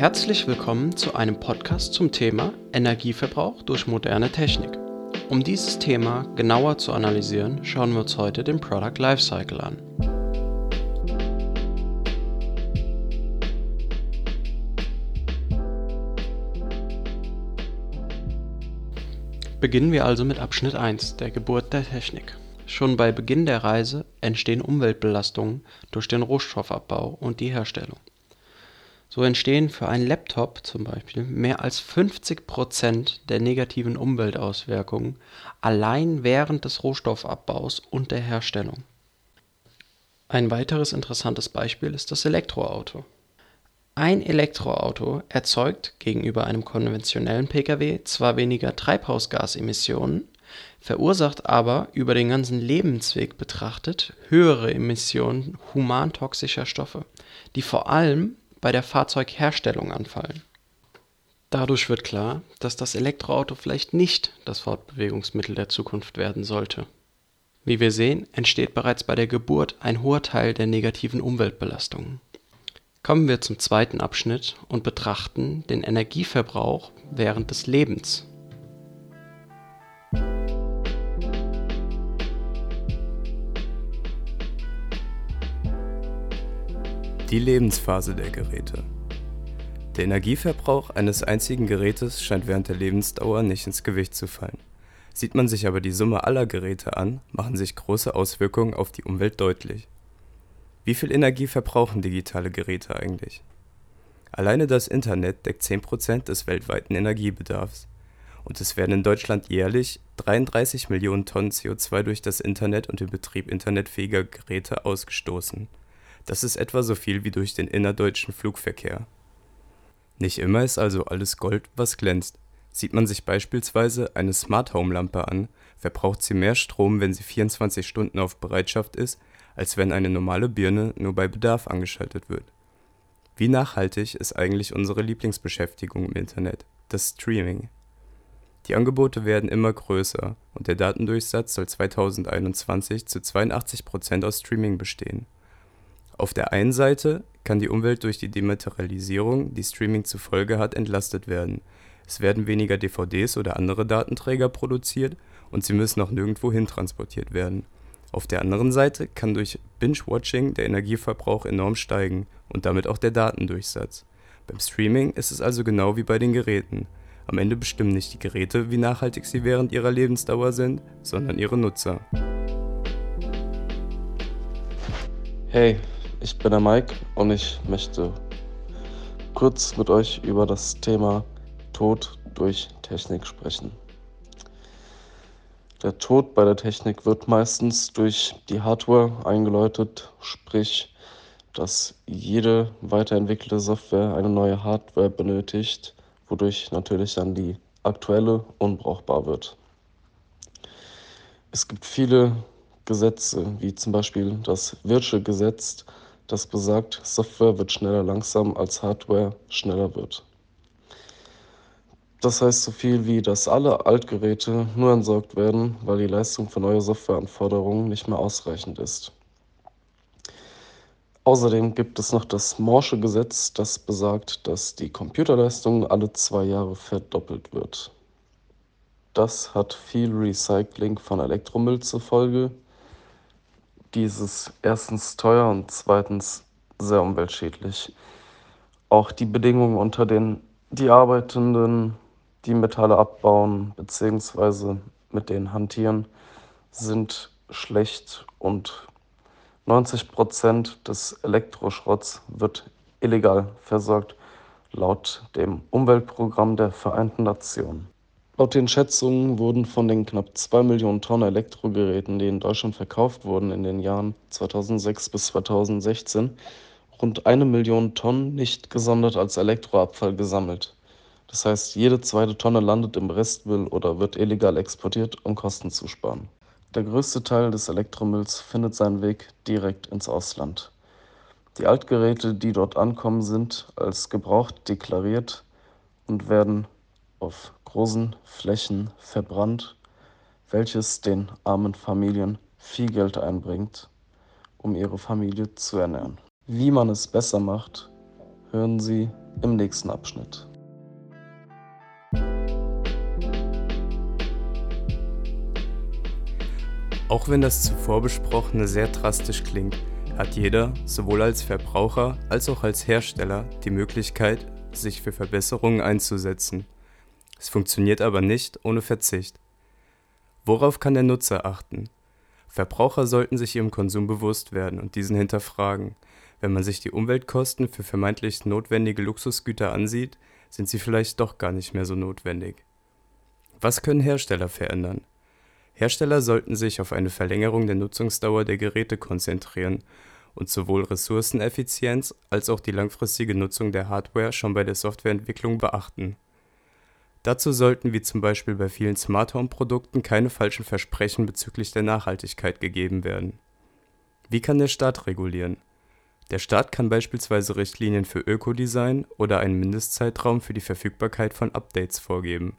Herzlich willkommen zu einem Podcast zum Thema Energieverbrauch durch moderne Technik. Um dieses Thema genauer zu analysieren, schauen wir uns heute den Product Lifecycle an. Beginnen wir also mit Abschnitt 1, der Geburt der Technik. Schon bei Beginn der Reise entstehen Umweltbelastungen durch den Rohstoffabbau und die Herstellung. So entstehen für einen Laptop zum Beispiel mehr als 50 Prozent der negativen Umweltauswirkungen allein während des Rohstoffabbaus und der Herstellung. Ein weiteres interessantes Beispiel ist das Elektroauto ein Elektroauto erzeugt gegenüber einem konventionellen Pkw zwar weniger Treibhausgasemissionen, verursacht aber über den ganzen Lebensweg betrachtet höhere Emissionen humantoxischer Stoffe, die vor allem bei der Fahrzeugherstellung anfallen. Dadurch wird klar, dass das Elektroauto vielleicht nicht das Fortbewegungsmittel der Zukunft werden sollte. Wie wir sehen, entsteht bereits bei der Geburt ein hoher Teil der negativen Umweltbelastungen Kommen wir zum zweiten Abschnitt und betrachten den Energieverbrauch während des Lebens. Die Lebensphase der Geräte. Der Energieverbrauch eines einzigen Gerätes scheint während der Lebensdauer nicht ins Gewicht zu fallen. Sieht man sich aber die Summe aller Geräte an, machen sich große Auswirkungen auf die Umwelt deutlich wie viel Energie verbrauchen digitale Geräte eigentlich? Alleine das Internet deckt 10% des weltweiten Energiebedarfs, und es werden in Deutschland jährlich 33 Millionen Tonnen CO2 durch das Internet und den Betrieb internetfähiger Geräte ausgestoßen. Das ist etwa so viel wie durch den innerdeutschen Flugverkehr. Nicht immer ist also alles Gold, was glänzt. Sieht man sich beispielsweise eine Smart Home Lampe an, verbraucht sie mehr Strom, wenn sie 24 Stunden auf Bereitschaft ist, als wenn eine normale Birne nur bei Bedarf angeschaltet wird. Wie nachhaltig ist eigentlich unsere Lieblingsbeschäftigung im Internet, das Streaming? Die Angebote werden immer größer und der Datendurchsatz soll 2021 zu 82 Prozent aus Streaming bestehen. Auf der einen Seite kann die Umwelt durch die Dematerialisierung, die Streaming zur Folge hat, entlastet werden. Es werden weniger DVDs oder andere Datenträger produziert und sie müssen auch nirgendwo hin transportiert werden auf der anderen Seite kann durch Binge-Watching der Energieverbrauch enorm steigen und damit auch der Datendurchsatz. Beim Streaming ist es also genau wie bei den Geräten. Am Ende bestimmen nicht die Geräte, wie nachhaltig sie während ihrer Lebensdauer sind, sondern ihre Nutzer. Hey, ich bin der Mike und ich möchte kurz mit euch über das Thema Tod durch Technik sprechen. Der Tod bei der Technik wird meistens durch die Hardware eingeläutet, sprich, dass jede weiterentwickelte Software eine neue Hardware benötigt, wodurch natürlich dann die aktuelle unbrauchbar wird. Es gibt viele Gesetze, wie zum Beispiel das Virtual Gesetz, das besagt, Software wird schneller langsam als Hardware schneller wird. Das heißt so viel wie, dass alle Altgeräte nur entsorgt werden, weil die Leistung für neue Softwareanforderungen nicht mehr ausreichend ist. Außerdem gibt es noch das Morsche Gesetz, das besagt, dass die Computerleistung alle zwei Jahre verdoppelt wird. Das hat viel Recycling von Elektromüll zur Folge. Dies ist erstens teuer und zweitens sehr umweltschädlich. Auch die Bedingungen, unter denen die Arbeitenden die Metalle abbauen bzw. mit denen hantieren, sind schlecht und 90 Prozent des Elektroschrotts wird illegal versorgt, laut dem Umweltprogramm der Vereinten Nationen. Laut den Schätzungen wurden von den knapp 2 Millionen Tonnen Elektrogeräten, die in Deutschland verkauft wurden in den Jahren 2006 bis 2016, rund eine Million Tonnen nicht gesondert als Elektroabfall gesammelt. Das heißt, jede zweite Tonne landet im Restmüll oder wird illegal exportiert, um Kosten zu sparen. Der größte Teil des Elektromülls findet seinen Weg direkt ins Ausland. Die Altgeräte, die dort ankommen, sind als gebraucht deklariert und werden auf großen Flächen verbrannt, welches den armen Familien viel Geld einbringt, um ihre Familie zu ernähren. Wie man es besser macht, hören Sie im nächsten Abschnitt. Auch wenn das zuvor besprochene sehr drastisch klingt, hat jeder, sowohl als Verbraucher als auch als Hersteller, die Möglichkeit, sich für Verbesserungen einzusetzen. Es funktioniert aber nicht ohne Verzicht. Worauf kann der Nutzer achten? Verbraucher sollten sich ihrem Konsum bewusst werden und diesen hinterfragen. Wenn man sich die Umweltkosten für vermeintlich notwendige Luxusgüter ansieht, sind sie vielleicht doch gar nicht mehr so notwendig. Was können Hersteller verändern? Hersteller sollten sich auf eine Verlängerung der Nutzungsdauer der Geräte konzentrieren und sowohl Ressourceneffizienz als auch die langfristige Nutzung der Hardware schon bei der Softwareentwicklung beachten. Dazu sollten wie zum Beispiel bei vielen Smart-Home-Produkten keine falschen Versprechen bezüglich der Nachhaltigkeit gegeben werden. Wie kann der Staat regulieren? Der Staat kann beispielsweise Richtlinien für Ökodesign oder einen Mindestzeitraum für die Verfügbarkeit von Updates vorgeben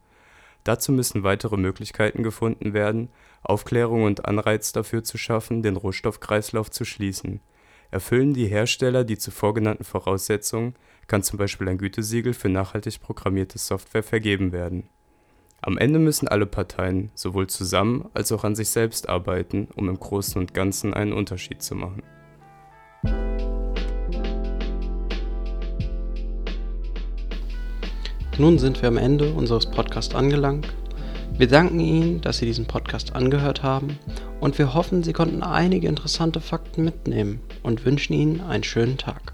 Dazu müssen weitere Möglichkeiten gefunden werden, Aufklärung und Anreiz dafür zu schaffen, den Rohstoffkreislauf zu schließen. Erfüllen die Hersteller die zuvor genannten Voraussetzungen, kann zum Beispiel ein Gütesiegel für nachhaltig programmierte Software vergeben werden. Am Ende müssen alle Parteien sowohl zusammen als auch an sich selbst arbeiten, um im Großen und Ganzen einen Unterschied zu machen Nun sind wir am Ende unseres Podcasts angelangt. Wir danken Ihnen, dass Sie diesen Podcast angehört haben und wir hoffen, Sie konnten einige interessante Fakten mitnehmen und wünschen Ihnen einen schönen Tag.